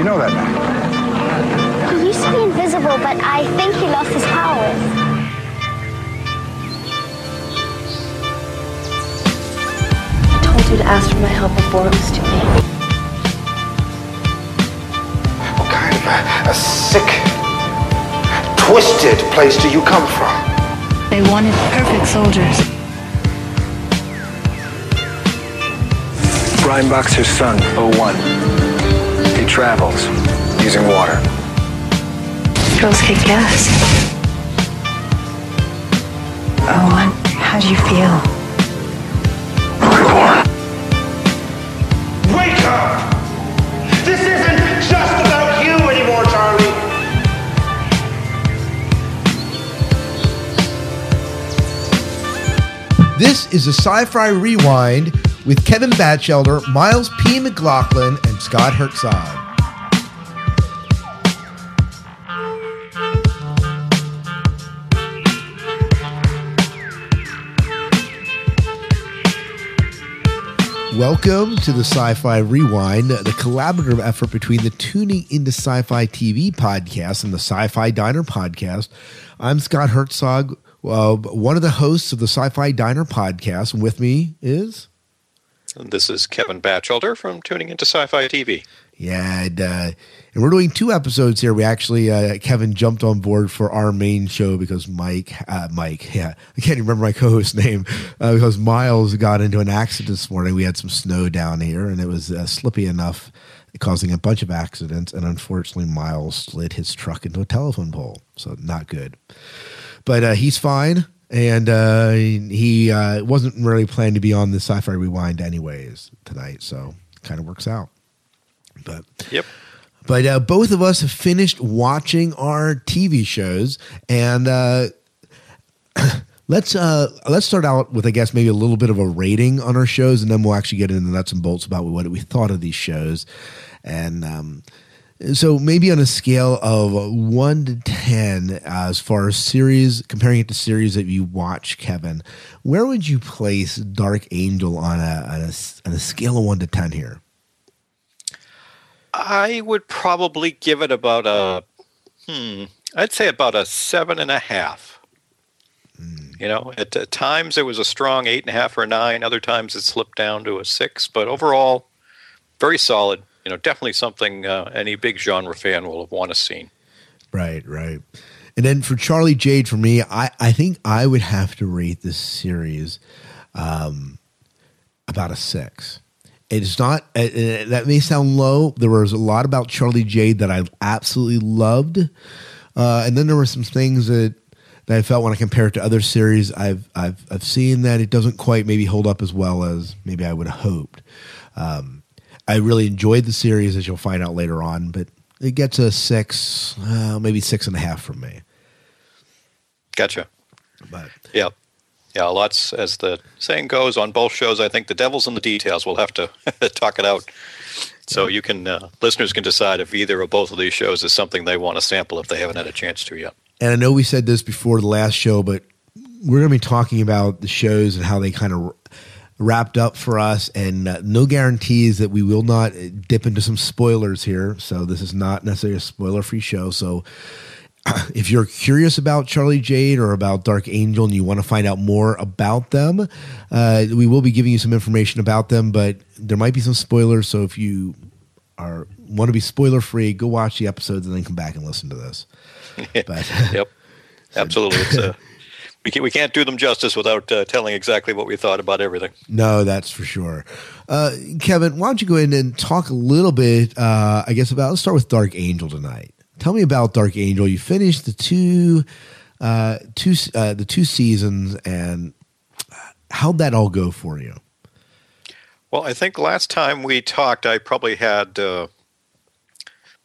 you know that man? He used to be invisible, but I think he lost his powers. I told you to ask for my help before it was too late. What kind of a, a sick, twisted place do you come from? They wanted perfect soldiers. Brian Boxer's son, 01. He travels using water. Girls kick ass. 01, how do you feel? Reborn. Wake up! This isn't just about you anymore, Charlie. This is a Sci-Fi Rewind with Kevin Batchelder, Miles P. McLaughlin, and Scott Herzog. Welcome to the Sci Fi Rewind, the collaborative effort between the Tuning into Sci Fi TV podcast and the Sci Fi Diner podcast. I'm Scott Herzog, uh, one of the hosts of the Sci Fi Diner podcast. With me is. This is Kevin Batchelder from Tuning into Sci-Fi TV. Yeah, and, uh, and we're doing two episodes here. We actually uh, Kevin jumped on board for our main show because Mike, uh, Mike, yeah, I can't even remember my co-host name uh, because Miles got into an accident this morning. We had some snow down here, and it was uh, slippy enough, causing a bunch of accidents. And unfortunately, Miles slid his truck into a telephone pole, so not good. But uh, he's fine and he wasn't really planning to be on the Sci-Fi Rewind anyways tonight, so kind of works out. But Yep. but uh, both of us have finished watching our TV shows, and uh, let's uh, let's start out with I guess maybe a little bit of a rating on our shows, and then we'll actually get into the nuts and bolts about what we thought of these shows, and. Um, so maybe on a scale of one to ten, as far as series, comparing it to series that you watch, Kevin, where would you place Dark Angel on a on a, on a scale of one to ten here? I would probably give it about a, hmm, I'd say about a seven and a half. You know, at, at times it was a strong eight and a half or a nine. Other times it slipped down to a six. But overall, very solid. You know, definitely something uh, any big genre fan will have want to see. Right, right. And then for Charlie Jade, for me, I, I think I would have to rate this series um, about a six. It's not, uh, uh, that may sound low. There was a lot about Charlie Jade that I absolutely loved. Uh, and then there were some things that, that I felt when I compare it to other series I've, I've, I've seen that it doesn't quite maybe hold up as well as maybe I would have hoped. Um, I really enjoyed the series, as you'll find out later on, but it gets a six, uh, maybe six and a half from me. Gotcha. But Yeah. Yeah, lots, as the saying goes on both shows, I think the devil's in the details. We'll have to talk it out. So you can, uh, listeners can decide if either or both of these shows is something they want to sample if they haven't had a chance to yet. and I know we said this before the last show, but we're going to be talking about the shows and how they kind of wrapped up for us, and uh, no guarantees that we will not dip into some spoilers here. So this is not necessarily a spoiler-free show. So if you're curious about Charlie Jade or about Dark Angel and you want to find out more about them, uh, we will be giving you some information about them, but there might be some spoilers. So if you are want to be spoiler free, go watch the episodes and then come back and listen to this. But Yep. Absolutely. It's, uh, we, can't, we can't do them justice without uh, telling exactly what we thought about everything. No, that's for sure. Uh, Kevin, why don't you go in and talk a little bit, uh, I guess, about, let's start with Dark Angel tonight. Tell me about Dark Angel. You finished the two, uh, two, uh, the two seasons, and how'd that all go for you? Well, I think last time we talked, I probably had uh,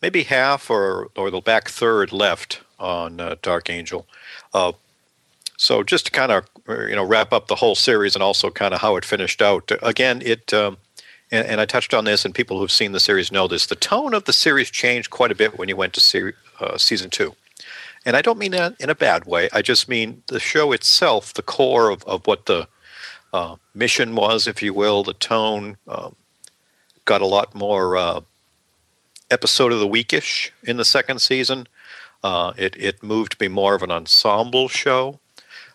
maybe half or, or the back third left on uh, Dark Angel. Uh, so just to kind of you know wrap up the whole series and also kind of how it finished out. Again, it um, and, and I touched on this, and people who've seen the series know this. The tone of the series changed quite a bit when you went to seri- uh, season two. And I don't mean that in a bad way. I just mean the show itself, the core of, of what the uh, mission was, if you will, the tone um, got a lot more uh, episode of the weekish in the second season. Uh, it it moved to be more of an ensemble show,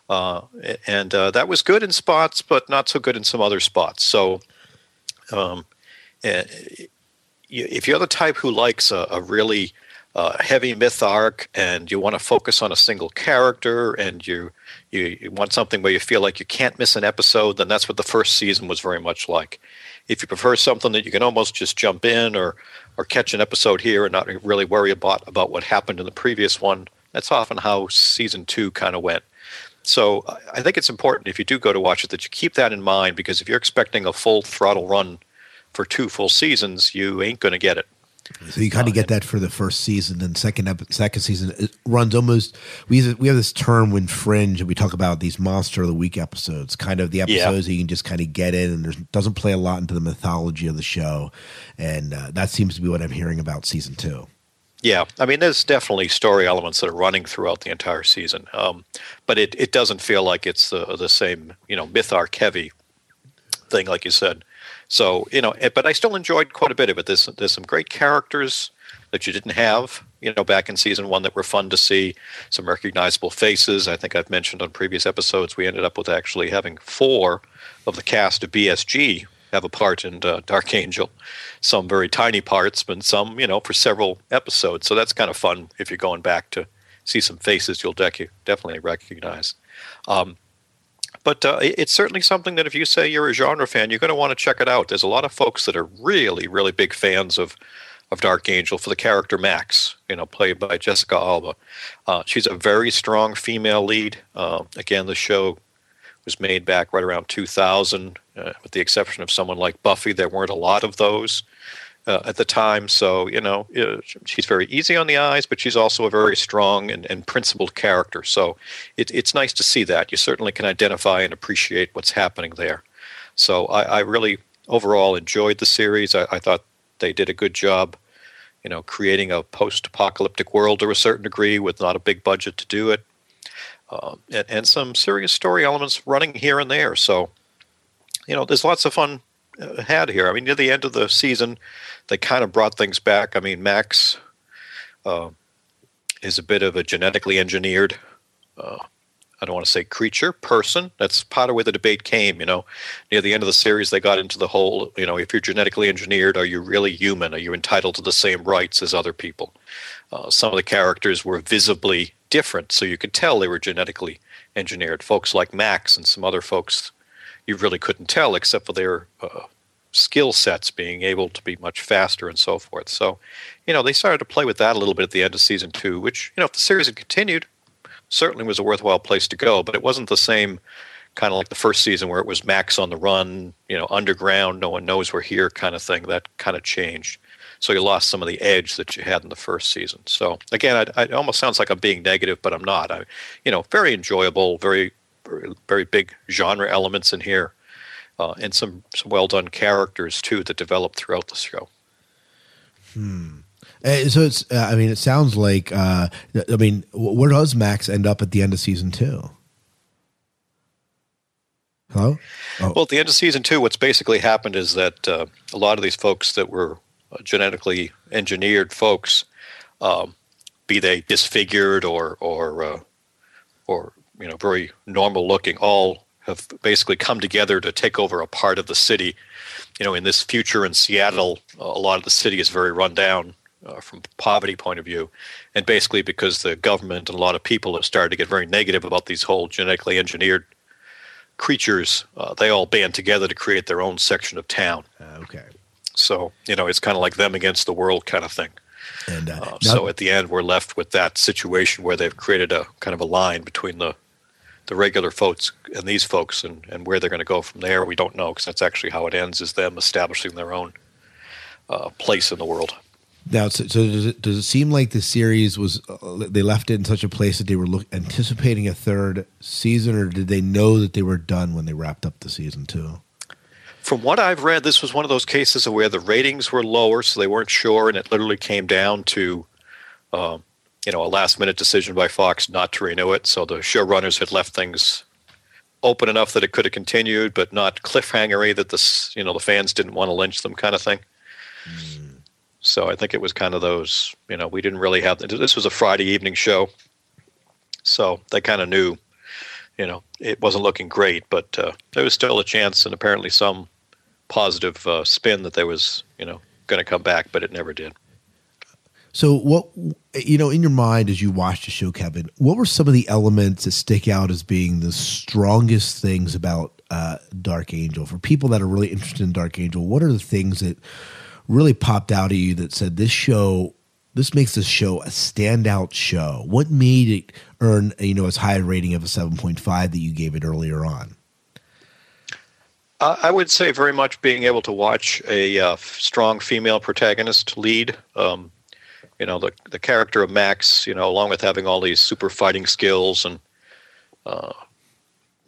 uh, and uh, that was good in spots, but not so good in some other spots. So, um, eh, if you're the type who likes a, a really uh, heavy myth arc and you want to focus on a single character and you, you, you want something where you feel like you can't miss an episode, then that's what the first season was very much like. If you prefer something that you can almost just jump in or or catch an episode here and not really worry about about what happened in the previous one, that's often how season two kind of went. So I think it's important if you do go to watch it that you keep that in mind because if you're expecting a full throttle run for two full seasons, you ain't going to get it. So you kind of get that for the first season, and second ep- second season it runs almost. We we have this term when Fringe, and we talk about these monster of the week episodes, kind of the episodes yeah. you can just kind of get in, and there doesn't play a lot into the mythology of the show, and uh, that seems to be what I'm hearing about season two. Yeah, I mean, there's definitely story elements that are running throughout the entire season, um, but it, it doesn't feel like it's the the same you know myth arc heavy thing, like you said. So you know, but I still enjoyed quite a bit of it. There's there's some great characters that you didn't have, you know, back in season one that were fun to see. Some recognizable faces. I think I've mentioned on previous episodes. We ended up with actually having four of the cast of BSG have a part in uh, Dark Angel. Some very tiny parts, but some, you know, for several episodes. So that's kind of fun if you're going back to see some faces you'll definitely recognize. Um, but uh, it's certainly something that if you say you're a genre fan, you're going to want to check it out. There's a lot of folks that are really, really big fans of of Dark Angel for the character Max, you know, played by Jessica Alba. Uh, she's a very strong female lead. Uh, again, the show was made back right around 2000, uh, with the exception of someone like Buffy. There weren't a lot of those uh, at the time. So, you know, she's very easy on the eyes, but she's also a very strong and, and principled character. So it, it's nice to see that. You certainly can identify and appreciate what's happening there. So I, I really overall enjoyed the series. I, I, thought they did a good job, you know, creating a post-apocalyptic world to a certain degree with not a big budget to do it, uh, and, and some serious story elements running here and there. So, you know, there's lots of fun uh, had here. I mean, near the end of the season, they kind of brought things back. I mean, Max uh, is a bit of a genetically engineered. Uh, I don't want to say creature, person. That's part of where the debate came. You know, near the end of the series, they got into the whole. You know, if you're genetically engineered, are you really human? Are you entitled to the same rights as other people? Uh, some of the characters were visibly different, so you could tell they were genetically engineered. Folks like Max and some other folks, you really couldn't tell except for their uh, skill sets being able to be much faster and so forth. So, you know, they started to play with that a little bit at the end of season two, which, you know, if the series had continued, certainly was a worthwhile place to go, but it wasn't the same kind of like the first season where it was Max on the run, you know, underground, no one knows we're here kind of thing. That kind of changed. So you lost some of the edge that you had in the first season. So again, I, it almost sounds like I'm being negative, but I'm not. I, you know, very enjoyable, very, very, very big genre elements in here uh, and some, some well done characters too that develop throughout the show. Hmm. Uh, so it's. Uh, I mean, it sounds like. Uh, I mean, where does Max end up at the end of season two? Hello. Oh. Well, at the end of season two, what's basically happened is that uh, a lot of these folks that were uh, genetically engineered folks, um, be they disfigured or or uh, or you know very normal looking, all have basically come together to take over a part of the city. You know, in this future in Seattle, a lot of the city is very run down uh, from poverty point of view, and basically because the government and a lot of people have started to get very negative about these whole genetically engineered creatures, uh, they all band together to create their own section of town. Uh, okay. So you know, it's kind of like them against the world kind of thing. And uh, uh so at the end, we're left with that situation where they've created a kind of a line between the the regular folks and these folks and, and where they're going to go from there. We don't know because that's actually how it ends is them establishing their own uh, place in the world. Now so, so, does, it, does it seem like the series was uh, they left it in such a place that they were look, anticipating a third season or did they know that they were done when they wrapped up the season two? From what I've read, this was one of those cases where the ratings were lower, so they weren't sure, and it literally came down to um, you know, a last minute decision by Fox not to renew it. So the showrunners had left things open enough that it could have continued, but not cliffhangery that this, you know, the fans didn't want to lynch them kind of thing. Mm. So I think it was kind of those, you know, we didn't really have this was a Friday evening show, so they kind of knew, you know, it wasn't looking great, but uh, there was still a chance and apparently some positive uh, spin that there was, you know, going to come back, but it never did. So, what you know in your mind as you watched the show, Kevin? What were some of the elements that stick out as being the strongest things about uh, Dark Angel for people that are really interested in Dark Angel? What are the things that really popped out at you that said this show, this makes this show a standout show? What made it earn you know as high a rating of a seven point five that you gave it earlier on? I would say very much being able to watch a uh, strong female protagonist lead. Um, you know the the character of Max, you know, along with having all these super fighting skills and uh,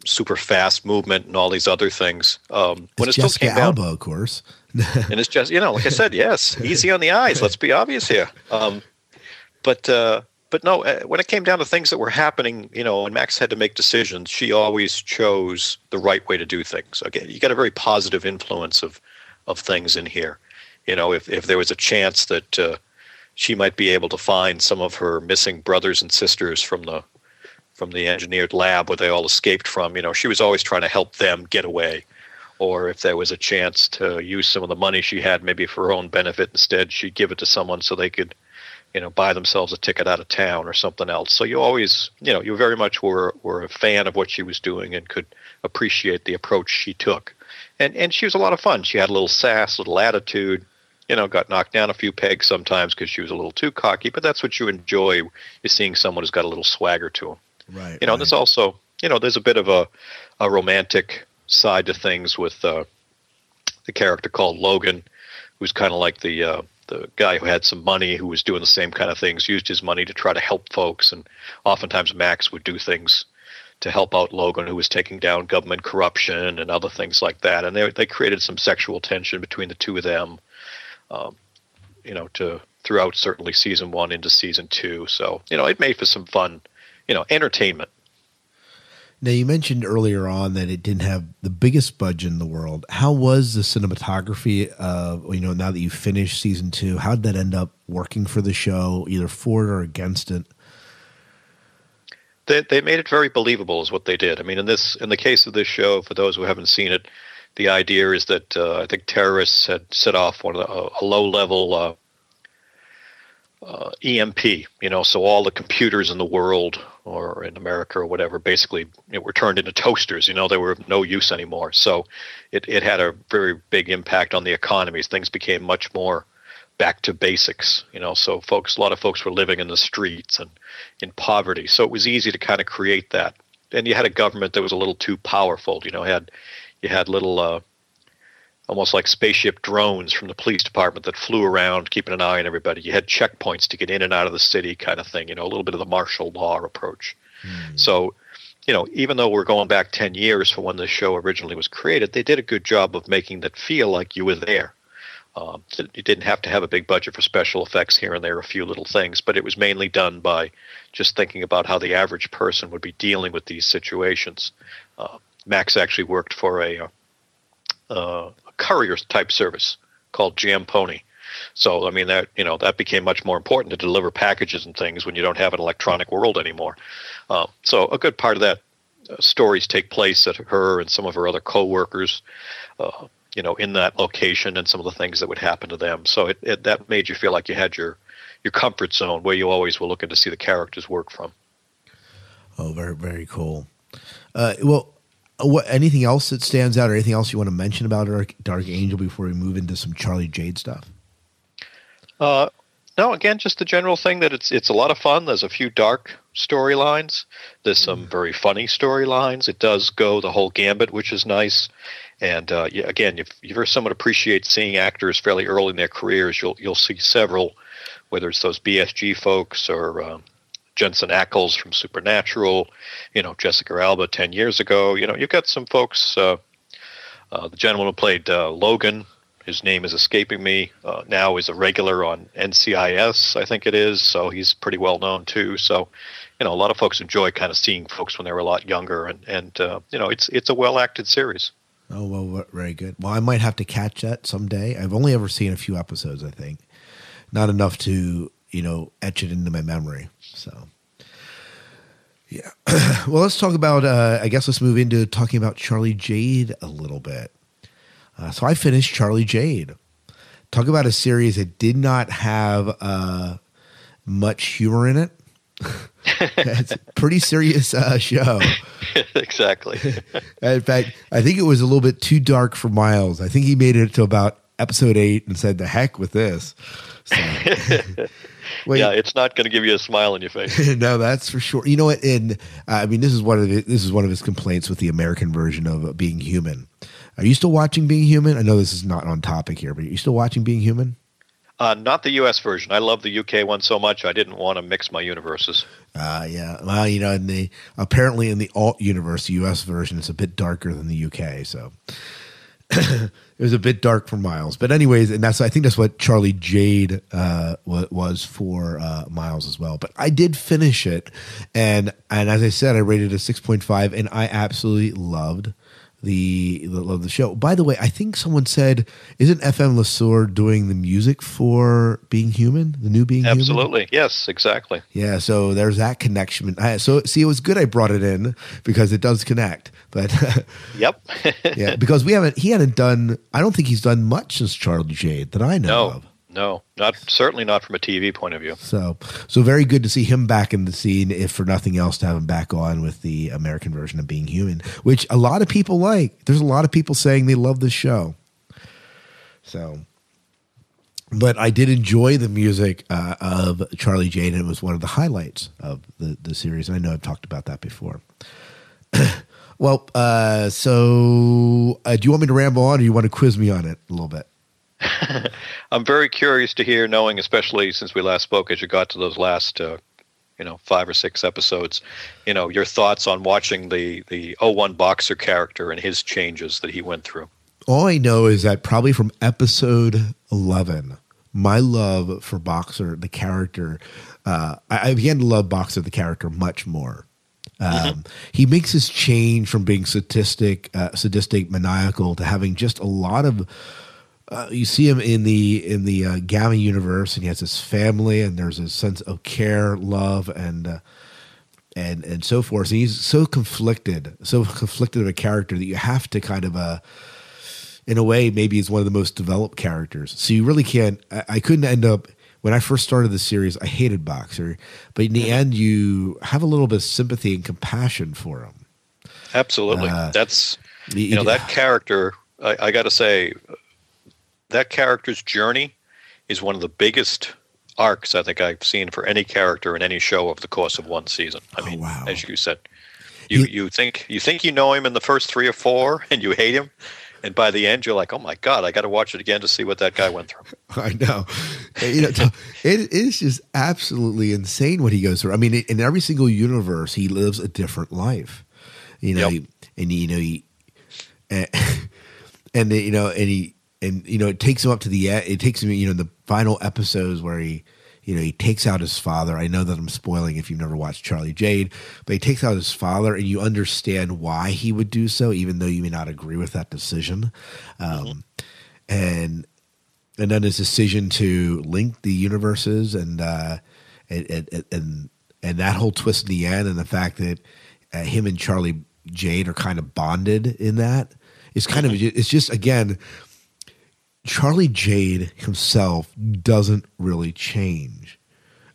super fast movement and all these other things. Um, when it's it Jessica still came Alba, out, of course, and it's just you know, like I said, yes, easy on the eyes. Let's be obvious here. Um, but uh, but no, uh, when it came down to things that were happening, you know, and Max had to make decisions, she always chose the right way to do things. Again, you got a very positive influence of of things in here. You know, if if there was a chance that uh, she might be able to find some of her missing brothers and sisters from the from the engineered lab where they all escaped from. You know, she was always trying to help them get away. Or if there was a chance to use some of the money she had, maybe for her own benefit, instead she'd give it to someone so they could, you know, buy themselves a ticket out of town or something else. So you always, you know, you very much were were a fan of what she was doing and could appreciate the approach she took. And and she was a lot of fun. She had a little sass, little attitude you know, got knocked down a few pegs sometimes because she was a little too cocky. But that's what you enjoy is seeing someone who's got a little swagger to them. Right. You know, right. there's also, you know, there's a bit of a, a romantic side to things with uh, the character called Logan, who's kind of like the uh, the guy who had some money, who was doing the same kind of things, used his money to try to help folks, and oftentimes Max would do things to help out Logan, who was taking down government corruption and other things like that. And they they created some sexual tension between the two of them um, you know, to throughout certainly season one into season two. So you know, it made for some fun, you know, entertainment. Now you mentioned earlier on that it didn't have the biggest budget in the world. How was the cinematography? Uh, you know, now that you finished season two, how did that end up working for the show, either for it or against it? They they made it very believable, is what they did. I mean, in this in the case of this show, for those who haven't seen it, the idea is that uh, I think terrorists had set off one of the, a low level uh, uh, EMP. You know, so all the computers in the world or in America or whatever basically know, were turned into toasters. You know, they were of no use anymore. So it it had a very big impact on the economies. Things became much more back to basics. You know, so folks, a lot of folks were living in the streets and in poverty. So it was easy to kind of create that. And you had a government that was a little too powerful. You know, had you had little uh, almost like spaceship drones from the police department that flew around keeping an eye on everybody. You had checkpoints to get in and out of the city, kind of thing. You know, a little bit of the martial law approach. Mm. So, you know, even though we're going back ten years from when the show originally was created, they did a good job of making that feel like you were there. Um, you didn't have to have a big budget for special effects here and there, a few little things, but it was mainly done by just thinking about how the average person would be dealing with these situations. Uh, Max actually worked for a, uh, a courier type service called Jam Pony. So I mean that you know that became much more important to deliver packages and things when you don't have an electronic world anymore. Uh, so a good part of that uh, stories take place at her and some of her other coworkers, uh, you know, in that location and some of the things that would happen to them. So it, it, that made you feel like you had your your comfort zone where you always were looking to see the characters work from. Oh, very very cool. Uh, well, what anything else that stands out, or anything else you want to mention about Dark, Dark Angel before we move into some Charlie Jade stuff? Uh, no, again, just the general thing that it's it's a lot of fun. There's a few dark storylines. There's some mm. very funny storylines. It does go the whole gambit, which is nice. And uh, yeah, again, if you're someone appreciates seeing actors fairly early in their careers, you'll you'll see several, whether it's those BSG folks or um, Jensen Ackles from Supernatural, you know, Jessica Alba 10 years ago. You know, you've got some folks, uh, uh, the gentleman who played uh, Logan, his name is escaping me, uh, now is a regular on NCIS, I think it is, so he's pretty well known too. So, you know, a lot of folks enjoy kind of seeing folks when they were a lot younger, and, and uh, you know, it's, it's a well acted series. Oh well, very good. Well, I might have to catch that someday. I've only ever seen a few episodes. I think not enough to you know etch it into my memory. So yeah. well, let's talk about. Uh, I guess let's move into talking about Charlie Jade a little bit. Uh, so I finished Charlie Jade. Talk about a series that did not have uh, much humor in it. it's a pretty serious uh, show. exactly. In fact, I think it was a little bit too dark for Miles. I think he made it to about episode eight and said, "The heck with this." So, Wait, Yeah, it's not going to give you a smile on your face. no, that's for sure. You know what? And uh, I mean, this is one of the, this is one of his complaints with the American version of uh, Being Human. Are you still watching Being Human? I know this is not on topic here, but are you still watching Being Human? Uh, not the U.S. version. I love the UK one so much. I didn't want to mix my universes. Uh, yeah. Well, you know, in the apparently in the alt universe, the U.S. version, it's a bit darker than the UK. So it was a bit dark for Miles. But anyways, and that's I think that's what Charlie Jade uh, was for uh, Miles as well. But I did finish it, and and as I said, I rated it a six point five, and I absolutely loved. The, the love the show. By the way, I think someone said, "Isn't FM Le Sieur doing the music for Being Human, the new Being Human?" Absolutely. Yes, exactly. Yeah, so there's that connection. So see, it was good I brought it in because it does connect. But Yep. yeah, because we haven't, he hadn't done. I don't think he's done much since Charlie Jade that I know no, of. No, not certainly not from a TV point of view. So, so very good to see him back in the scene. If for nothing else, to have him back on with the American version of Being Human, which a lot of people like. There's a lot of people saying they love this show. So, but I did enjoy the music uh, of Charlie and it was one of the highlights of the the series. And I know I've talked about that before. well, uh, so uh, do you want me to ramble on, or you want to quiz me on it a little bit? I'm very curious to hear, knowing especially since we last spoke, as you got to those last, uh, you know, five or six episodes, you know, your thoughts on watching the the 01 boxer character and his changes that he went through. All I know is that probably from episode 11, my love for Boxer, the character, uh, I, I began to love Boxer, the character, much more. Um, He makes his change from being sadistic, uh, sadistic, maniacal to having just a lot of. Uh, you see him in the in the uh, Gamma universe, and he has his family, and there's a sense of care, love, and uh, and and so forth. And he's so conflicted, so conflicted of a character that you have to kind of uh, in a way, maybe he's one of the most developed characters. So you really can't. I, I couldn't end up when I first started the series. I hated Boxer, but in the end, you have a little bit of sympathy and compassion for him. Absolutely. Uh, That's You- you know that character. I, I got to say, that character's journey is one of the biggest arcs I think I've seen for any character in any show over the course of one season. I Oh, mean, wow. as you said, you You- you think you think you know him in the first three or four, and you hate him, and by the end you're like, oh my god, I got to watch it again to see what that guy went through. I know. you know, it is just absolutely insane what he goes through. I mean, in every single universe, he lives a different life. You know, Yep. he- and you know he, and, and you know, and he, and you know, it takes him up to the it takes him, you know, the final episodes where he, you know, he takes out his father. I know that I'm spoiling if you've never watched Charlie Jade, but he takes out his father, and you understand why he would do so, even though you may not agree with that decision. Um, and and then his decision to link the universes and uh, and, and and and that whole twist in the end, and the fact that uh, him and Charlie Jade are kind of bonded in that is kind of it's just again. Charlie Jade himself doesn't really change.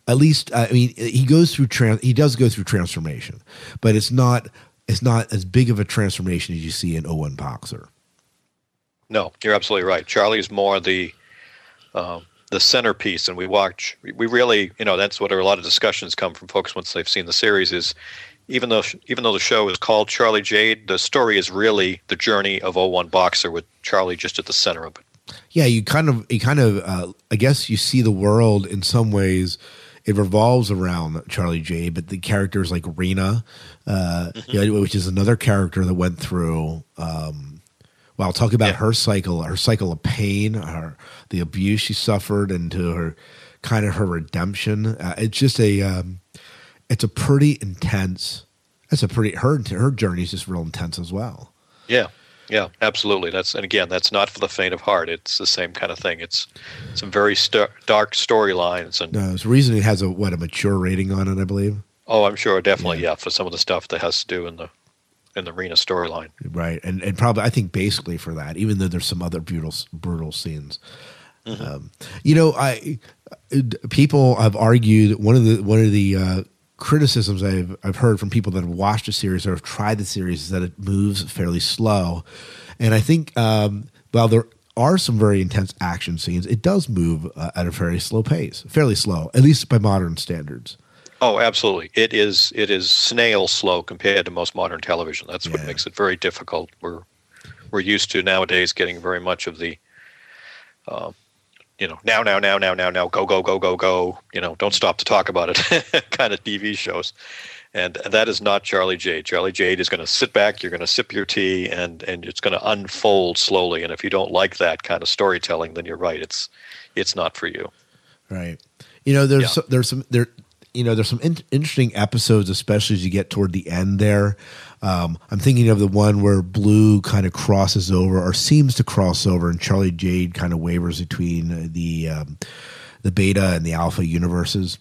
At least, I mean, he goes through trans. He does go through transformation, but it's not. It's not as big of a transformation as you see in 01 Boxer. No, you're absolutely right. Charlie's more the um, the centerpiece, and we watch. We really, you know, that's what a lot of discussions come from folks once they've seen the series. Is even though even though the show is called Charlie Jade, the story is really the journey of 01 Boxer with Charlie just at the center of it. Yeah you kind of you kind of uh, i guess you see the world in some ways it revolves around charlie j but the characters like reena uh you know, which is another character that went through um well talk about Yeah. her cycle her cycle of pain her the abuse she suffered and to her kind of her redemption. Uh, it's just a um it's a pretty intense it's a pretty her her journey is just real intense as well. Yeah, Yeah, absolutely. That's and again, that's not for the faint of heart. It's the same kind of thing. It's some very st- dark storylines, and No, there's a reason it has a what a mature rating on it, I believe. oh, I'm sure definitely Yeah. yeah. for some of the stuff that has to do in the in the arena storyline. Right, and and probably I think basically for that, even though there's some other brutal brutal scenes. Um, you know, I uh, people have argued one of the one of the uh, criticisms I've I've heard from people that have watched the series or have tried the series is that it moves fairly slow, and I think um, while there are some very intense action scenes, it does move uh, at a very slow pace, fairly slow, at least by modern standards. Oh, absolutely. It is it is snail slow compared to most modern television. That's what makes it very difficult. We're we're used to nowadays getting very much of the uh, you know, now now now now now now go go go go go, you know, don't stop to talk about it kind of TV shows. And that is not Charlie Jade. Charlie Jade is going to sit back, you're going to sip your tea and and it's going to unfold slowly and if you don't like that kind of storytelling then you're right. It's it's not for you. Right. You know, there's Yeah. so- there's some there. You know, there's some in- interesting episodes, especially as you get toward the end. There, um, I'm thinking of the one where Blue kind of crosses over, or seems to cross over, and Charlie Jade kind of wavers between the um, the Beta and the Alpha universes.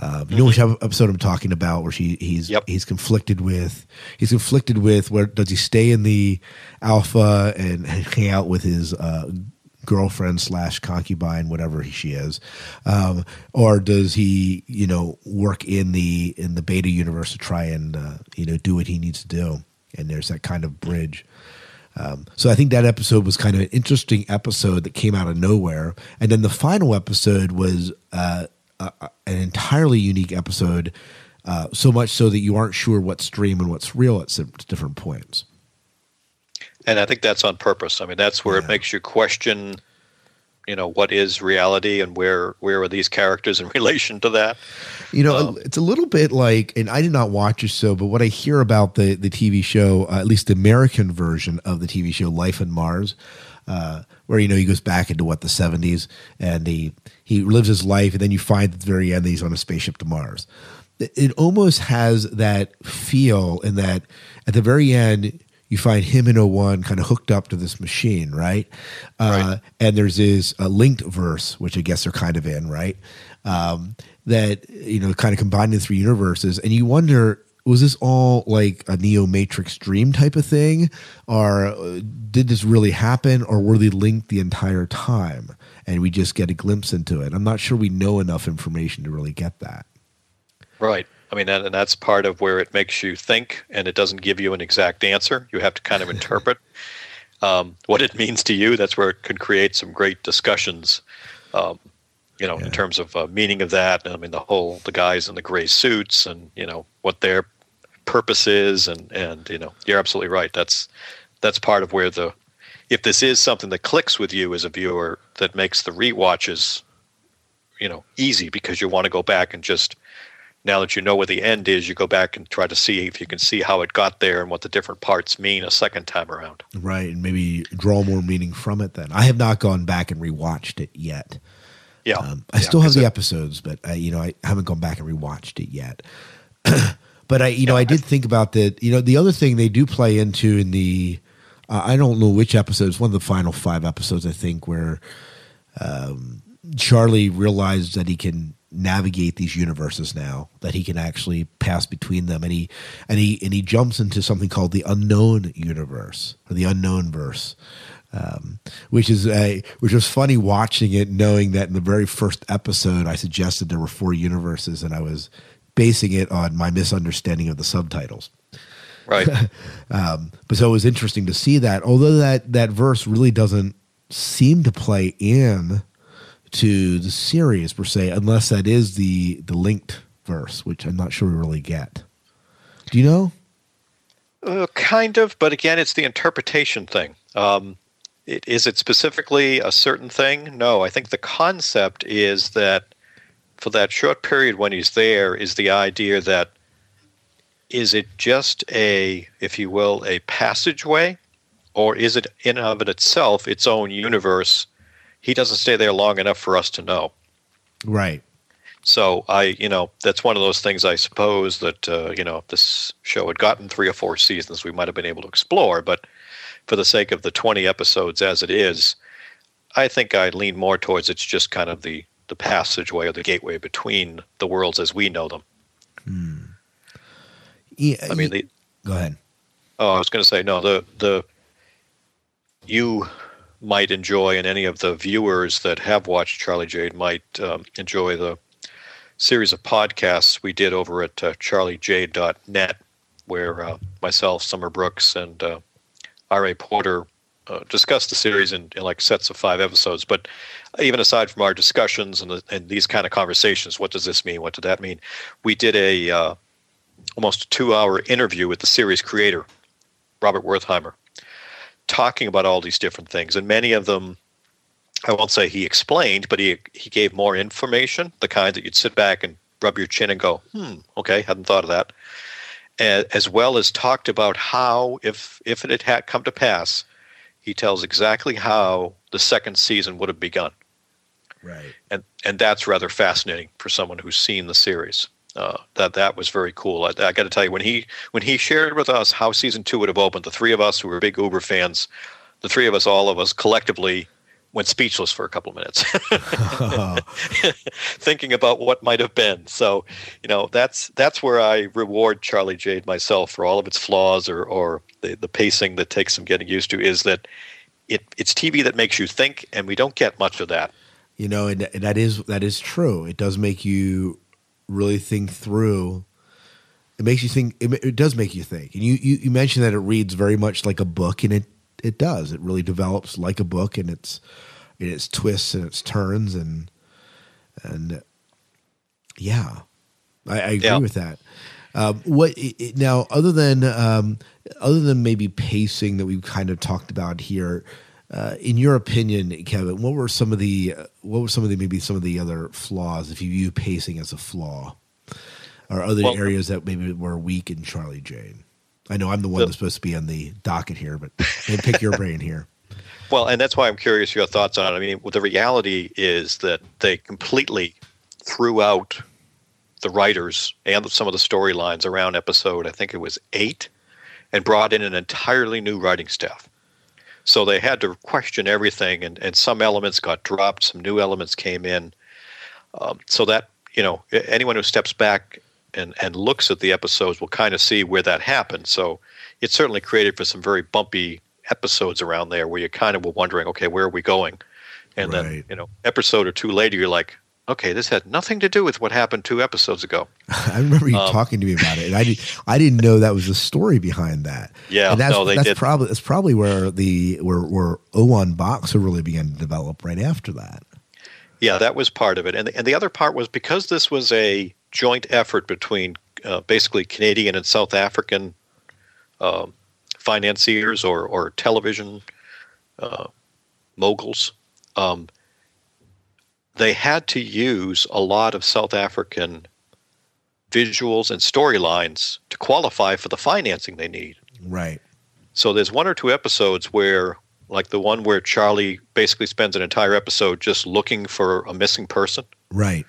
Uh, you know which episode I'm talking about, where she he's Yep. he's conflicted with he's conflicted with where does he stay in the Alpha and hang out with his uh, girlfriend slash concubine, whatever she is, um, or does he you know work in the in the Beta universe to try and uh, you know do what he needs to do? And there's that kind of bridge. Um, so I think that episode was kind of an interesting episode that came out of nowhere, and then the final episode was uh, a, an entirely unique episode. Uh, so much so that you aren't sure what's dream and what's real at different points. And I think that's on purpose. I mean, that's where Yeah. it makes you question, you know, what is reality and where where are these characters in relation to that? You know, it's a little bit like, and I did not watch it so, but what I hear about the the TV show, uh, at least the American version of the TV show Life on Mars, uh, where you know he goes back into what the seventies and he he lives his life, and then you find at the very end that he's on a spaceship to Mars. It it almost has that feel in that at the very end you find him in 01 kind of hooked up to this machine, right? Uh, and there's this uh, linked verse, which I guess they're kind of in, right? Um, that you know, kind of combining the three universes, and you wonder. Was this all like a Neo Matrix dream type of thing, or uh, did this really happen, or were they linked the entire time, and we just get a glimpse into it? I'm not sure we know enough information to really get that. Right. I mean, and, and that's part of where it makes you think, and it doesn't give you an exact answer. You have to kind of interpret um, what it means to you. That's where it can create some great discussions. Um, you know, Yeah. in terms of uh, meaning of that. I mean, the whole the guys in the gray suits, and you know what their purpose is, and and you know, you're absolutely right. That's that's part of where the if this is something that clicks with you as a viewer, that makes the rewatches, you know, easy because you want to go back and just now that you know where the end is, you go back and try to see if you can see how it got there and what the different parts mean a second time around. Right, and maybe draw more meaning from it. Then I have not gone back and rewatched it yet. Yeah, Um, I Yeah, still have the it- episodes, but I, you know, I haven't gone back and rewatched it yet. but I, you know, I did think about that. You know, the other thing they do play into in the, uh, I don't know which episode. It's One of the final five episodes, I think, where um, Charlie realized that he can navigate these universes now that he can actually pass between them and he and he and he jumps into something called the unknown universe or the unknown verse um, which is a which was funny watching it knowing that in the very first episode i suggested there were four universes and i was basing it on my misunderstanding of the subtitles right. um, but so it was interesting to see that although that that verse really doesn't seem to play in to the series per se unless that is the the linked verse which i'm not sure we really get do you know Uh, kind of, but again, it's the interpretation thing. Um, it, is it specifically a certain thing? No, I think the concept is that for that short period when he's there, is the idea that is it just a, if you will, a passageway, or is it in and of it itself its own universe? He doesn't stay there long enough for us to know. right So I, you know, that's one of those things. I suppose that uh, you know, if this show had gotten three or four seasons, we might have been able to explore. But for the sake of the 20 episodes as it is, I think I lean more towards it's just kind of the the passageway or the gateway between the worlds as we know them. Hmm. Yeah, I mean, the, go ahead. Oh, I was going to say no. The the you might enjoy, and any of the viewers that have watched Charlie Jade might um, enjoy the series of podcasts we did over at uh, charliejade.net, where uh, myself, Summer Brooks, and uh, R.A. Porter uh, discussed the series in, in like sets of five episodes. But even aside from our discussions and, the, and these kind of conversations, what does this mean? What did that mean? We did a uh, almost a two-hour interview with the series creator, Robert Wertheimer, talking about all these different things, and many of them. I won't say he explained, but he he gave more information, the kind that you'd sit back and rub your chin and go, "Hmm, okay, hadn't thought of that." As well as talked about how, if if it had come to pass, he tells exactly how the second season would have begun Right. and and that's rather fascinating for someone who's seen the series. Uh, that that was very cool. I, I got to tell you, when he when he shared with us how season two would have opened, the three of us who were big Uber fans, the three of us, all of us collectively went speechless for a couple of minutes, thinking about what might have been. So, you know, that's that's where I reward Charlie Jade myself for all of its flaws or or the, the pacing that takes some getting used to. Is that it? It's TV that makes you think, and we don't get much of that. You know, and, and that is that is true. It does make you really think through. It makes you think. It, it does make you think. And you, you you mentioned that it reads very much like a book, and it it does. It really develops like a book, and its in its twists and its turns, and and yeah, I, I agree Yeah. with that. Um, what i- i- now? Other than um, other than maybe pacing that we've kind of talked about here, uh, in your opinion, Kevin, what were some of the uh, what were some of the maybe some of the other flaws if you view pacing as a flaw, or other Well- areas that maybe were weak in Charlie Jade? I know I'm the one The- that's supposed to be on the docket here, but pick your brain here. Well, and that's why I'm curious your thoughts on it. I mean, the reality is that they completely threw out the writers and some of the storylines around episode, I think it was eight, and brought in an entirely new writing staff. So they had to question everything, and, and some elements got dropped, some new elements came in. Um, so that, you know, anyone who steps back and, and looks at the episodes will kind of see where that happened. So it certainly created for some very bumpy episodes around there where you kind of were wondering, okay, where are we going? And then, you know, episode or two later, you're like, okay, this had nothing to do with what happened two episodes ago. I remember you talking to me about it, and I did, I didn't know that was the story behind that. Yeah, and that's, no, they that's did. probably that's probably where the where where 01 Boxer really began to develop right after that. Yeah, that was part of it, and and the other part was because this was a joint effort between uh, basically Canadian and South African um, financiers or or television uh, moguls. Um, they had to use a lot of South African visuals and storylines to qualify for the financing they need. Right. So there's one or two episodes where, like the one where Charlie basically spends an entire episode just looking for a missing person. Right.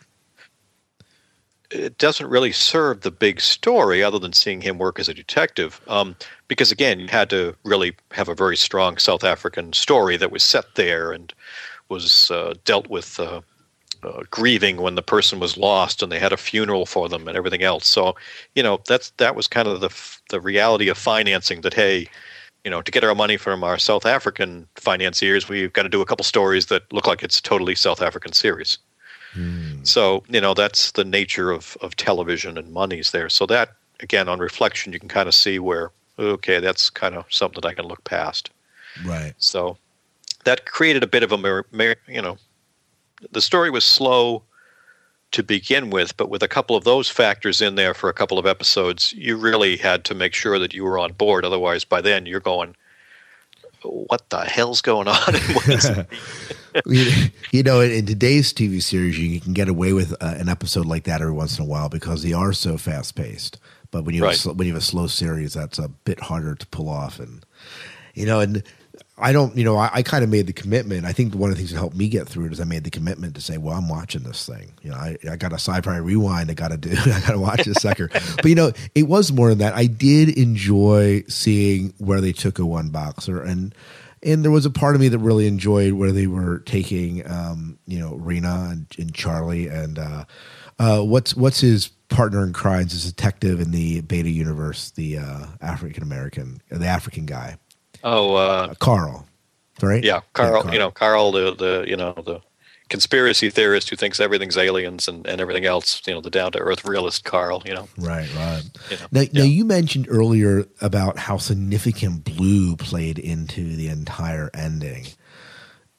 It doesn't really serve the big story other than seeing him work as a detective. Um, because again, you had to really have a very strong South African story that was set there and was uh, dealt with uh, uh, grieving when the person was lost and they had a funeral for them and everything else. So, you know, that's that was kind of the the reality of financing. That hey, you know, to get our money from our South African financiers, we've got to do a couple stories that look like it's totally South African series. So, you know, that's the nature of, of television and monies there. So that again, on reflection, you can kind of see where okay, that's kind of something that I can look past. Right. So that created a bit of a, you know, the story was slow to begin with, but with a couple of those factors in there for a couple of episodes, you really had to make sure that you were on board. Otherwise, by then you're going, what the hell's going on? What is it? you, know, in, today's TV series, you can get away with uh, an episode like that every once in a while because they are so fast paced. But when you have a Right. sl- when you have a slow series, that's a bit harder to pull off. And you know, and I don't, you know, I, I kind of made the commitment. I think one of the things that helped me get through it is I made the commitment to say, well, I'm watching this thing. You know, I, I got a sci-fi rewind. I got to do. I got to watch this sucker. but you know, it was more than that. I did enjoy seeing where they took 01 boxer, and and there was a part of me that really enjoyed where they were taking, um, you know, Reena and, and Charlie and uh, uh, what's what's his partner in crimes as detective in the Beta universe, the uh, African American, the African guy. Oh, uh, Carl, right? Yeah, Carl. You know, Carl, the the you know the conspiracy theorist who thinks everything's aliens and, and everything else. You know, the down to earth realist Carl. You know, right, right. You know, now, yeah. now, you mentioned earlier about how significant blue played into the entire ending,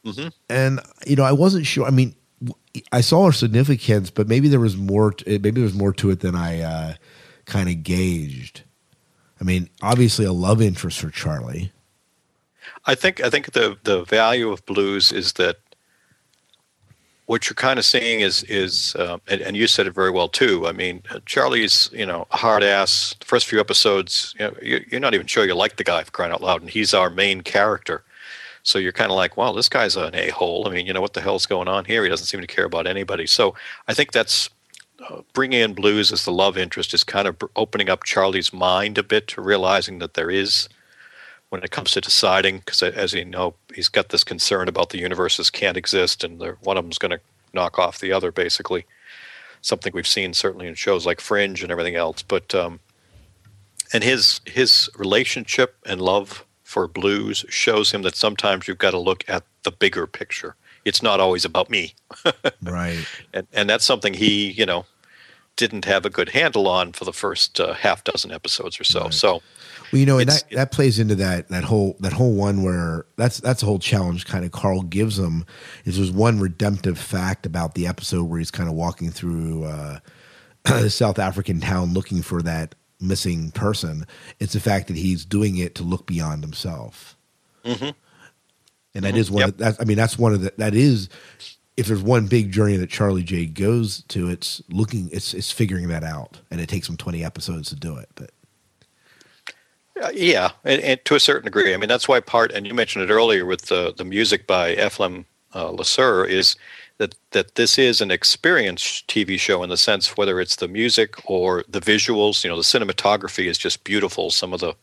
mm-hmm. and you know, I wasn't sure. I mean, I saw her significance, but maybe there was more. To, maybe there was more to it than I uh, kind of gauged. I mean, obviously, a love interest for Charlie. I think I think the the value of blues is that what you're kind of seeing is is uh, and, and, you said it very well too. I mean, Charlie's you know hard ass. The first few episodes, you know, you're not even sure you like the guy for crying out loud, and he's our main character. So you're kind of like, wow, this guy's an a hole. I mean, you know what the hell's going on here? He doesn't seem to care about anybody. So I think that's uh, bringing in blues as the love interest is kind of opening up Charlie's mind a bit to realizing that there is when it comes to deciding, because as you know, he's got this concern about the universes can't exist, and one of them's going to knock off the other, basically. Something we've seen certainly in shows like Fringe and everything else. But um, and his his relationship and love for blues shows him that sometimes you've got to look at the bigger picture. It's not always about me, right? And and that's something he you know didn't have a good handle on for the first uh, half dozen episodes or so. Right. So well, you know, and that, that plays into that that whole that whole one where that's that's a whole challenge kind of Carl gives him is there's one redemptive fact about the episode where he's kind of walking through uh, the South African town looking for that missing person. It's the fact that he's doing it to look beyond himself. Mm-hmm. And that mm-hmm. is one yep. of that. I mean, that's one of the that is if there's one big journey that Charlie J goes to, it's looking, it's it's figuring that out, and it takes him 20 episodes to do it. But yeah, and, and, to a certain degree. I mean, that's why part, and you mentioned it earlier with the, the music by Ephraim uh, Le Sieur, is that, that this is an experience TV show in the sense whether it's the music or the visuals. You know, the cinematography is just beautiful. Some of the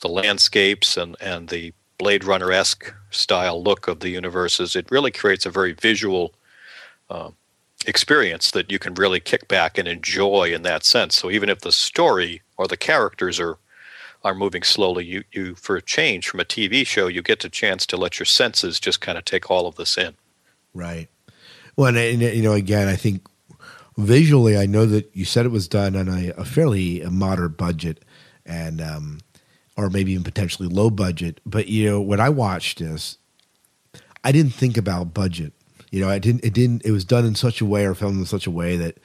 the landscapes and, and the Blade Runner esque style look of the universes, it really creates a very visual uh, experience that you can really kick back and enjoy in that sense. So even if the story or the characters are are moving slowly. You, you for a change from a TV show, you get a chance to let your senses just kind of take all of this in. Right. Well, and, and you know, again, I think visually, I know that you said it was done on a, a fairly moderate budget, and um, or maybe even potentially low budget. But you know, when I watched this, I didn't think about budget. You know, I didn't. It didn't. It was done in such a way or filmed in such a way that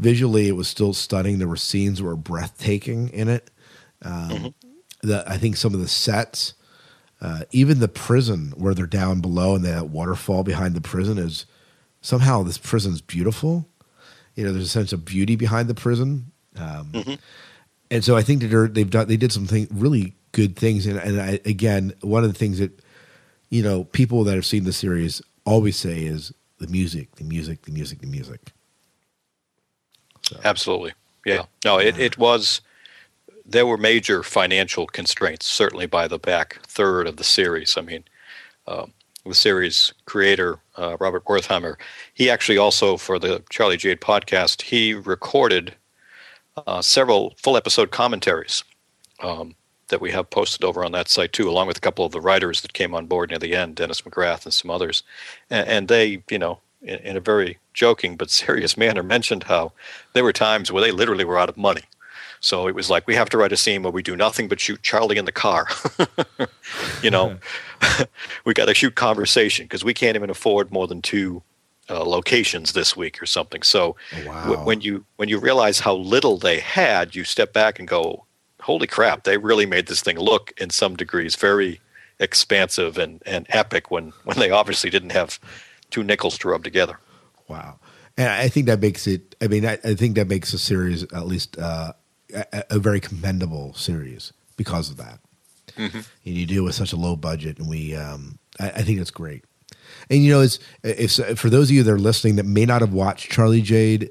visually it was still stunning. There were scenes that were breathtaking in it. Um, mm-hmm. the, I think some of the sets, uh, even the prison where they're down below and that waterfall behind the prison is somehow this prison's beautiful. You know, there's a sense of beauty behind the prison. Um, mm-hmm. And so I think that they've done, they did some thing, really good things. And, and I, again, one of the things that, you know, people that have seen the series always say is the music, the music, the music, the music. So. Absolutely. Yeah. No, it, it was there were major financial constraints, certainly by the back third of the series. I mean, um, the series creator uh, Robert Wertheimer, he actually also for the Charlie Jade podcast, he recorded uh, several full episode commentaries um, that we have posted over on that site too, along with a couple of the writers that came on board near the end, Dennis McGrath and some others, and, and they, you know, in, in a very joking but serious manner, mentioned how there were times where they literally were out of money so it was like we have to write a scene where we do nothing but shoot Charlie in the car. you know, we got to shoot conversation because we can't even afford more than two uh, locations this week or something. So wow. w- when you when you realize how little they had, you step back and go, "Holy crap! They really made this thing look, in some degrees, very expansive and, and epic when when they obviously didn't have two nickels to rub together." Wow. And I think that makes it. I mean, I, I think that makes the series at least uh, a, a very commendable series because of that. and you do it with such a low budget, and we, um, I, I think it's great. And you know, it's if for those of you that are listening that may not have watched Charlie Jade,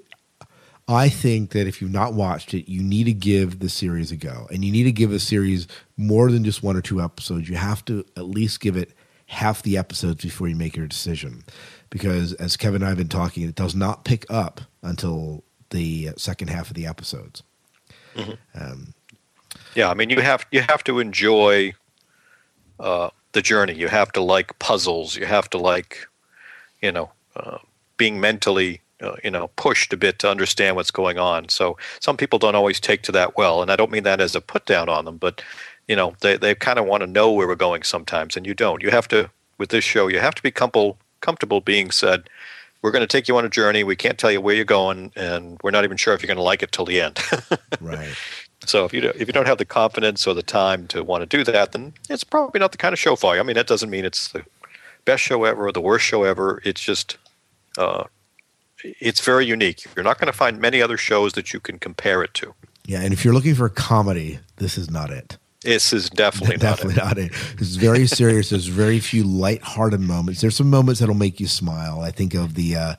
I think that if you've not watched it, you need to give the series a go, and you need to give a series more than just one or two episodes. You have to at least give it half the episodes before you make your decision, because as Kevin and I have been talking, it does not pick up until the second half of the episodes. Um, Yeah, I mean you have you have to enjoy uh, the journey. You have to like puzzles. You have to like, you know, uh, being mentally, uh, you know, pushed a bit to understand what's going on. So some people don't always take to that well, and I don't mean that as a put down on them, but you know, they they kind of want to know where we're going sometimes, and you don't. You have to with this show. You have to be comfortable comfortable being said. We're going to take you on a journey. We can't tell you where you're going, and we're not even sure if you're going to like it till the end. right. So if you don't, if you don't have the confidence or the time to want to do that, then it's probably not the kind of show for you. I mean, that doesn't mean it's the best show ever or the worst show ever. It's just, uh, it's very unique. You're not going to find many other shows that you can compare it to. Yeah, and if you're looking for a comedy, this is not it. This is definitely, Definitely not not it. It's very serious. There's very few light-hearted moments. There's some moments that'll make you smile. I think of the uh,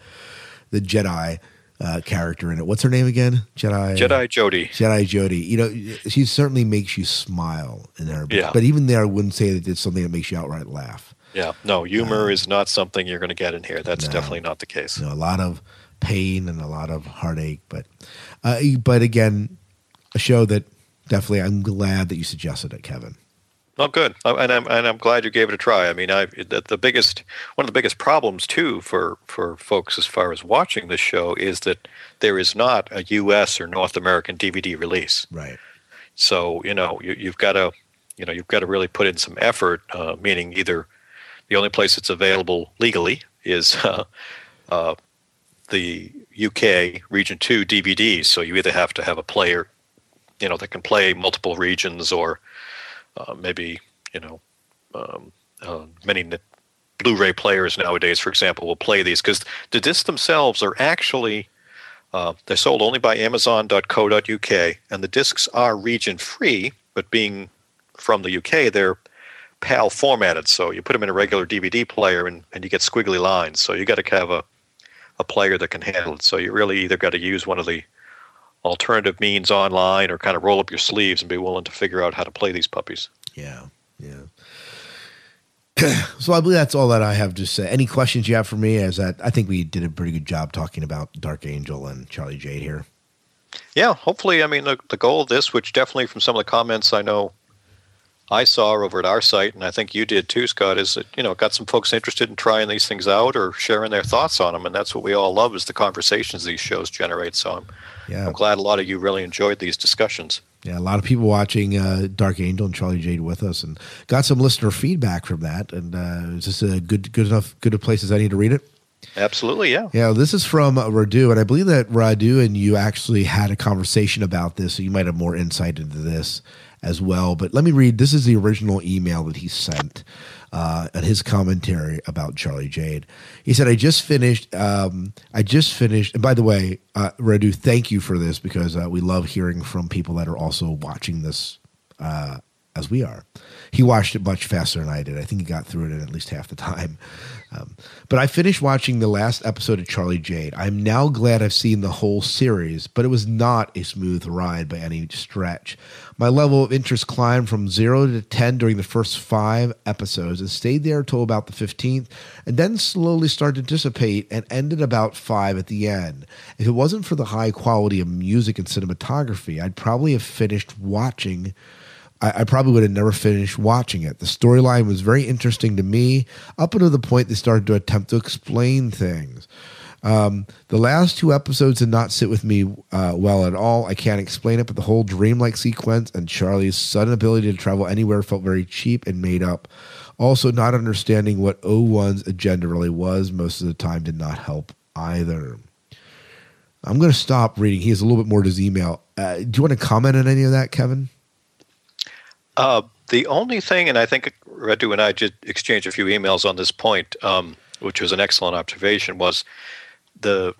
the Jedi uh, character in it. What's her name again? Jedi. Jedi Jody. Jedi Jody. You know, she certainly makes you smile in her. But, Yeah. but even there, I wouldn't say that it's something that makes you outright laugh. Yeah, no, humor is not something you're going to get in here. That's No. definitely not the case. You know, a lot of pain and a lot of heartache. But uh, but again, a show that definitely I'm glad that you suggested it, Kevin. Oh, good, Uh, and I'm and I'm glad you gave it a try. I mean, I the, the biggest one of the biggest problems too for for folks as far as watching this show is that there is not a U.S. or North American DVD release. Right. So you know you, you've got to you know you've got to really put in some effort. Uh, meaning either the only place it's available legally is uh, uh, the UK Region Two DVDs. So you either have to have a player, you know, that can play multiple regions, or uh, maybe you know um, uh, many Blu-ray players nowadays, for example, will play these because the discs themselves are actually uh, they're sold only by Amazon.co.uk, and the discs are region free, but being from the UK, they're PAL formatted. So you put them in a regular DVD player, and, and you get squiggly lines. So you got to have a a player that can handle it. So you really either got to use one of the alternative means online, or kind of roll up your sleeves and be willing to figure out how to play these puppies. Yeah. Yeah. so I believe that's all that I have to say. Any questions you have for me? As that, I think we did a pretty good job talking about Dark Angel and Charlie Jade here. Yeah, hopefully. I mean, the, the goal of this, which definitely from some of the comments I know I saw over at our site, and I think you did too, Scott, is that you know got some folks interested in trying these things out or sharing their thoughts on them, and that's what we all love is the conversations these shows generate. So I'm, Yeah. I'm glad a lot of you really enjoyed these discussions. Yeah, a lot of people watching uh, Dark Angel and Charlie Jade with us, and got some listener feedback from that. And uh, is this a good, good enough, good a place as any to read it? Absolutely, yeah. Yeah, this is from uh, Radu, and I believe that Radu and you actually had a conversation about this, so you might have more insight into this as well. But let me read. This is the original email that he sent uh, and his commentary about Charlie Jade. He said, "I just finished. Um, I just finished. And by the way, uh, Radu, thank you for this because uh, we love hearing from people that are also watching this uh, as we are. He watched it much faster than I did. I think he got through it in at least half the time. Um, but I finished watching the last episode of Charlie Jade. I'm now glad I've seen the whole series, but it was not a smooth ride by any stretch. My level of interest climbed from zero to 10 during the first five episodes and stayed there until about the 15th, and then slowly started to dissipate and ended about five at the end. If it wasn't for the high quality of music and cinematography, I'd probably have finished watching I, I probably would have never finished watching it. The storyline was very interesting to me up until the point they started to attempt to explain things. Um, the last two episodes did not sit with me uh, well at all. I can't explain it, but the whole dreamlike sequence and Charlie's sudden ability to travel anywhere felt very cheap and made up. Also, not understanding what O1's agenda really was most of the time did not help either. I'm going to stop reading. He has a little bit more to his email. Uh, do you want to comment on any of that, Kevin? Uh, the only thing, and I think Radu and I did exchange a few emails on this point, um, which was an excellent observation, was the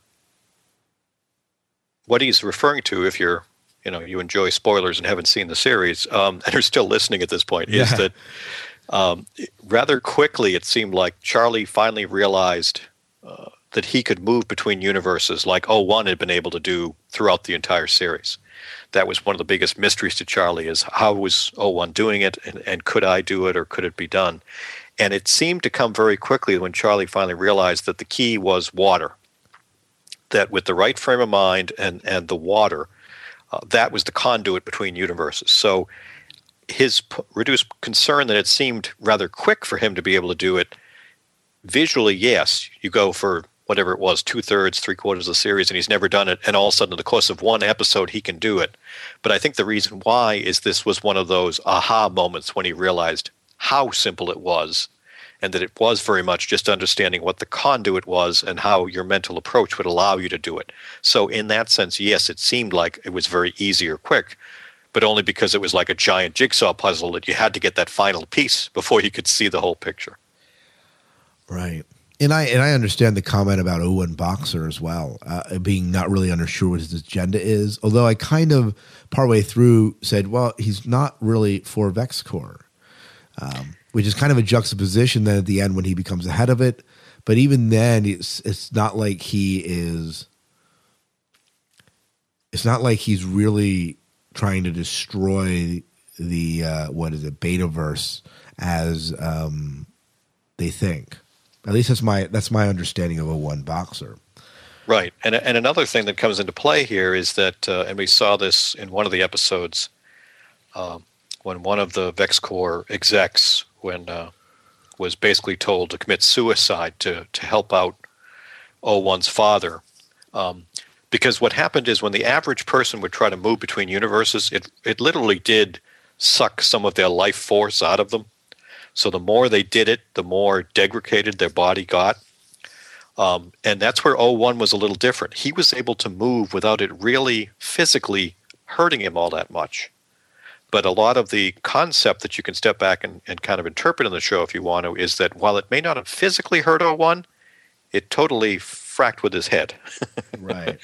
what he's referring to. If you're you know you enjoy spoilers and haven't seen the series um, and are still listening at this point is that um, rather quickly it seemed like Charlie finally realized uh, that he could move between universes like O1 had been able to do throughout the entire series. That was one of the biggest mysteries to Charlie is how was O1 doing it and, and could I do it or could it be done? And it seemed to come very quickly when Charlie finally realized that the key was water. That with the right frame of mind and, and the water, uh, that was the conduit between universes. So his p- reduced concern that it seemed rather quick for him to be able to do it visually, yes, you go for whatever it was, two thirds, three quarters of the series, and he's never done it. And all of a sudden, in the course of one episode, he can do it. But I think the reason why is this was one of those aha moments when he realized how simple it was and that it was very much just understanding what the conduit was and how your mental approach would allow you to do it. So, in that sense, yes, it seemed like it was very easy or quick, but only because it was like a giant jigsaw puzzle that you had to get that final piece before you could see the whole picture. Right. And I and I understand the comment about 01 Boxer as well, uh, being not really unsure what his agenda is. Although I kind of partway through said, well, he's not really for Vexcor, um, which is kind of a juxtaposition. Then at the end when he becomes the head of it, but even then, it's it's not like he is. It's not like he's really trying to destroy the uh, what is it Betaverse as um, they think. At least that's my that's my understanding of 01 boxer. Right, and and another thing that comes into play here is that, uh, and we saw this in one of the episodes, um, when one of the Vexcor execs, when uh, was basically told to commit suicide to to help out O1's father, um, because what happened is when the average person would try to move between universes, it it literally did suck some of their life force out of them. So the more they did it, the more degraded their body got. Um, and that's where O1 was a little different. He was able to move without it really physically hurting him all that much. But a lot of the concept that you can step back and, and kind of interpret in the show if you want to is that while it may not have physically hurt O1, it totally fracked with his head. Right.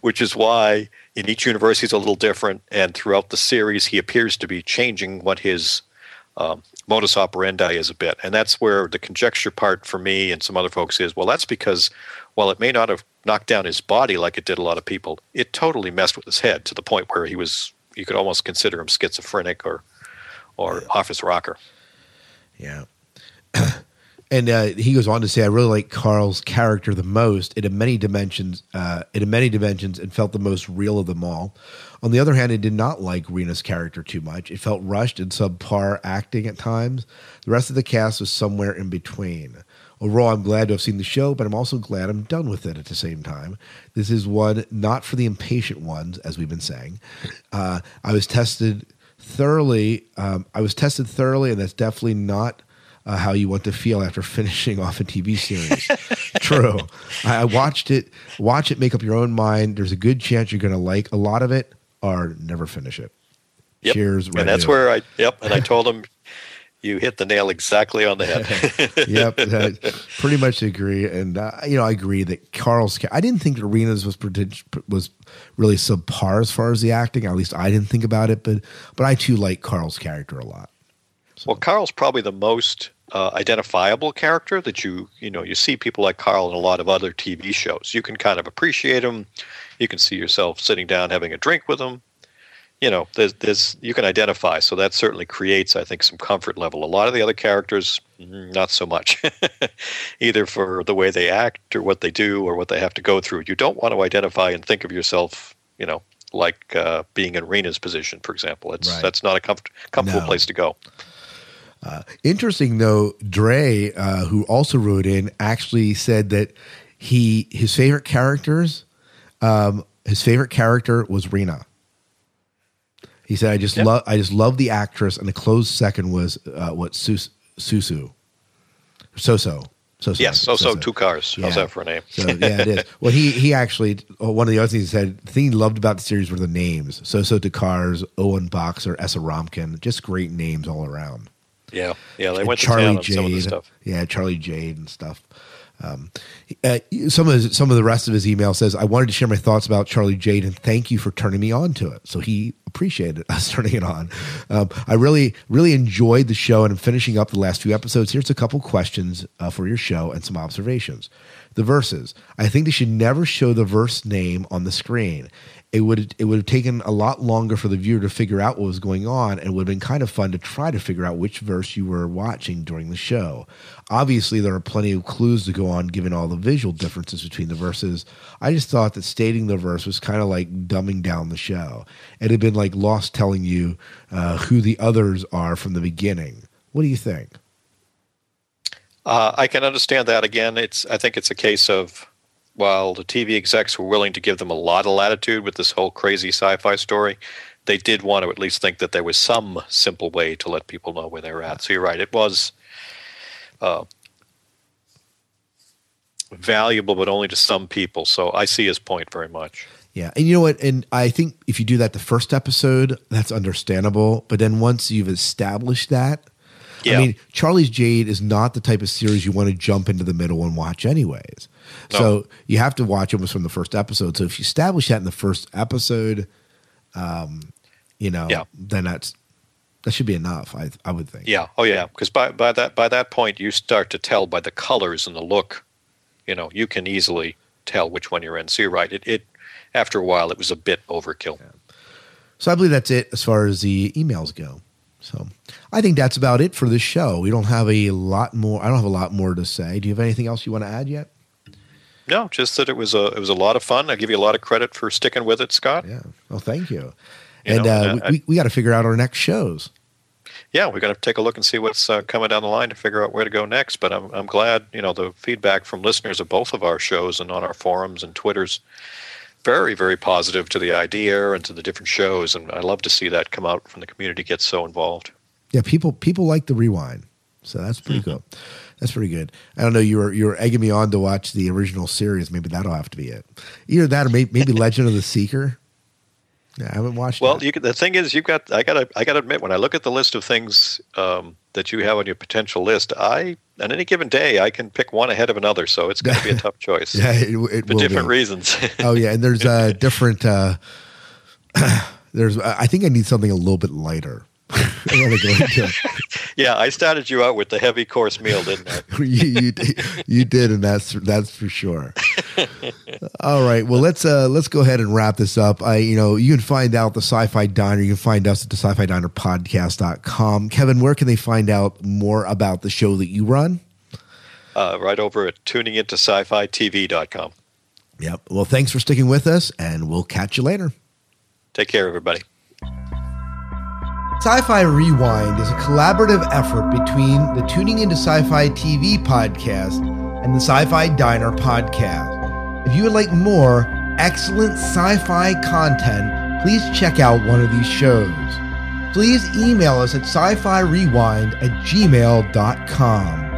Which is why in each universe he's a little different. And throughout the series, he appears to be changing what his um, modus operandi is a bit. And that's where the conjecture part for me and some other folks is well, that's because while it may not have knocked down his body like it did a lot of people, it totally messed with his head to the point where he was, you could almost consider him schizophrenic or, or office rocker. Yeah. and uh, he goes on to say, "I really like Carl's character the most. It in many dimensions, uh, it in many dimensions, and felt the most real of them all. On the other hand, I did not like Reena's character too much. It felt rushed and subpar acting at times. The rest of the cast was somewhere in between." Overall, I'm glad to have seen the show, but I'm also glad I'm done with it at the same time. This is one not for the impatient ones, as we've been saying. Uh, I was tested thoroughly. Um, I was tested thoroughly, and that's definitely not uh, how you want to feel after finishing off a TV series. True. I, I watched it. Watch it. Make up your own mind. There's a good chance you're going to like a lot of it, or never finish it. Yep. Cheers. And that's where I, yep. And I told him, you hit the nail exactly on the head. yep, pretty much agree. And uh, you know, I agree that Carl's. I didn't think Reena's was was really subpar as far as the acting. At least I didn't think about it, but but I too like Carl's character a lot. Well, Carl's probably the most uh, identifiable character that you you know you see people like Carl in a lot of other TV shows. You can kind of appreciate him. You can see yourself sitting down having a drink with him. You know, there's there's you can identify. So that certainly creates, I think, some comfort level. A lot of the other characters, mm, not so much, either for the way they act or what they do or what they have to go through. You don't want to identify and think of yourself, you know, like uh, being in Reena's position, for example. It's Right. that's not a comfort, comfortable No. place to go. Interesting though, Dre, uh, who also wrote in, actually said that he his favorite characters, um, his favorite character was Reena. He said, "I just Yep. love, I just love the actress," and the close second was uh, what Sus- Susu, Soso, Soso. Yes, so so two cars. How's Yeah. that for a name? So yeah, it is. Well, he he actually one of the other things he said the thing he loved about the series were the names. So so two Cars, 01 Boxer, Essa Rompkin, just great names all around. Yeah, yeah, they went Charlie to town on Jade, some of the stuff. yeah, Charlie Jade and stuff. Um, uh, some of his, some of the rest of his email says, "I wanted to share my thoughts about Charlie Jade and thank you for turning me on to it." So he appreciated us turning it on. Um, I really really enjoyed the show, and I'm finishing up the last few episodes. Here's a couple questions uh, for your show and some observations. The verses. I think they should never show the verse name on the screen it would it would have taken a lot longer for the viewer to figure out what was going on and would have been kind of fun to try to figure out which verse you were watching during the show. Obviously there are plenty of clues to go on given all the visual differences between the verses. I just thought that stating the verse was kind of like dumbing down the show. It had been like lost telling you uh, who the others are from the beginning. What do you think? Uh, I can understand that. Again, it's I think it's a case of while the TV execs were willing to give them a lot of latitude with this whole crazy sci-fi story, they did want to at least think that there was some simple way to let people know where they're at. So you're right; it was uh, valuable, but only to some people. So I see his point very much. Yeah, and you know what? And I think if you do that the first episode, that's understandable. But then once you've established that, Yeah. I mean, Charlie's Jade is not the type of series you want to jump into the middle and watch, anyways. No. So you have to watch almost from the first episode. So if you establish that in the first episode, um, you know, Yeah. then that's that should be enough. I I would think. Yeah. Oh, yeah. Because by by that by that point, you start to tell by the colors and the look. You know, you can easily tell which one you're in. So you're right. It it after a while, it was a bit overkill. So I believe that's it as far as the emails go. So I think that's about it for this show. We don't have a lot more. I don't have a lot more to say. Do you have anything else you want to add yet? No, just that it was a it was a lot of fun. I give you a lot of credit for sticking with it, Scott. Yeah. Well, thank you. You and know, uh, I- we, we got to figure out our next shows. Yeah, we're going to take a look and see what's uh, coming down the line to figure out where to go next. But I'm I'm glad you know the feedback from listeners of both of our shows and on our forums and Twitters very very positive to the idea and to the different shows, and I love to see that come out from the community get so involved. Yeah, people people like the rewind, so that's pretty Mm-hmm. cool. That's pretty good. I don't know. You were you were egging me on to watch the original series. Maybe that'll have to be it. Either that or maybe, maybe Legend of the Seeker. Yeah, I haven't watched. Well, you, the thing is, you've got I got to I got to admit when I look at the list of things um, that you have on your potential list, I on any given day I can pick one ahead of another, so it's going to be a tough choice yeah, it, it for different be. reasons. Oh yeah, and there's uh, different. Uh, there's. I think I need something a little bit lighter. I want to go into. yeah, I started you out with the heavy course meal, didn't I? you, you, you did, and that's that's for sure. All right, well let's uh let's go ahead and wrap this up. I you know you can find out the Sci-Fi Diner. You can find us at the Sci-Fi Diner Podcast.com. Kevin, where can they find out more about the show that you run? Uh, right over at tuning into sci-fi tv.com. Yep. Well, thanks for sticking with us, and we'll catch you later. Take care, everybody. Sci Fi Rewind is a collaborative effort between the Tuning Into Sci Fi TV podcast and the Sci Fi Diner podcast. If you would like more excellent sci fi content, please check out one of these shows. Please email us at sci fi rewind at gmail.com.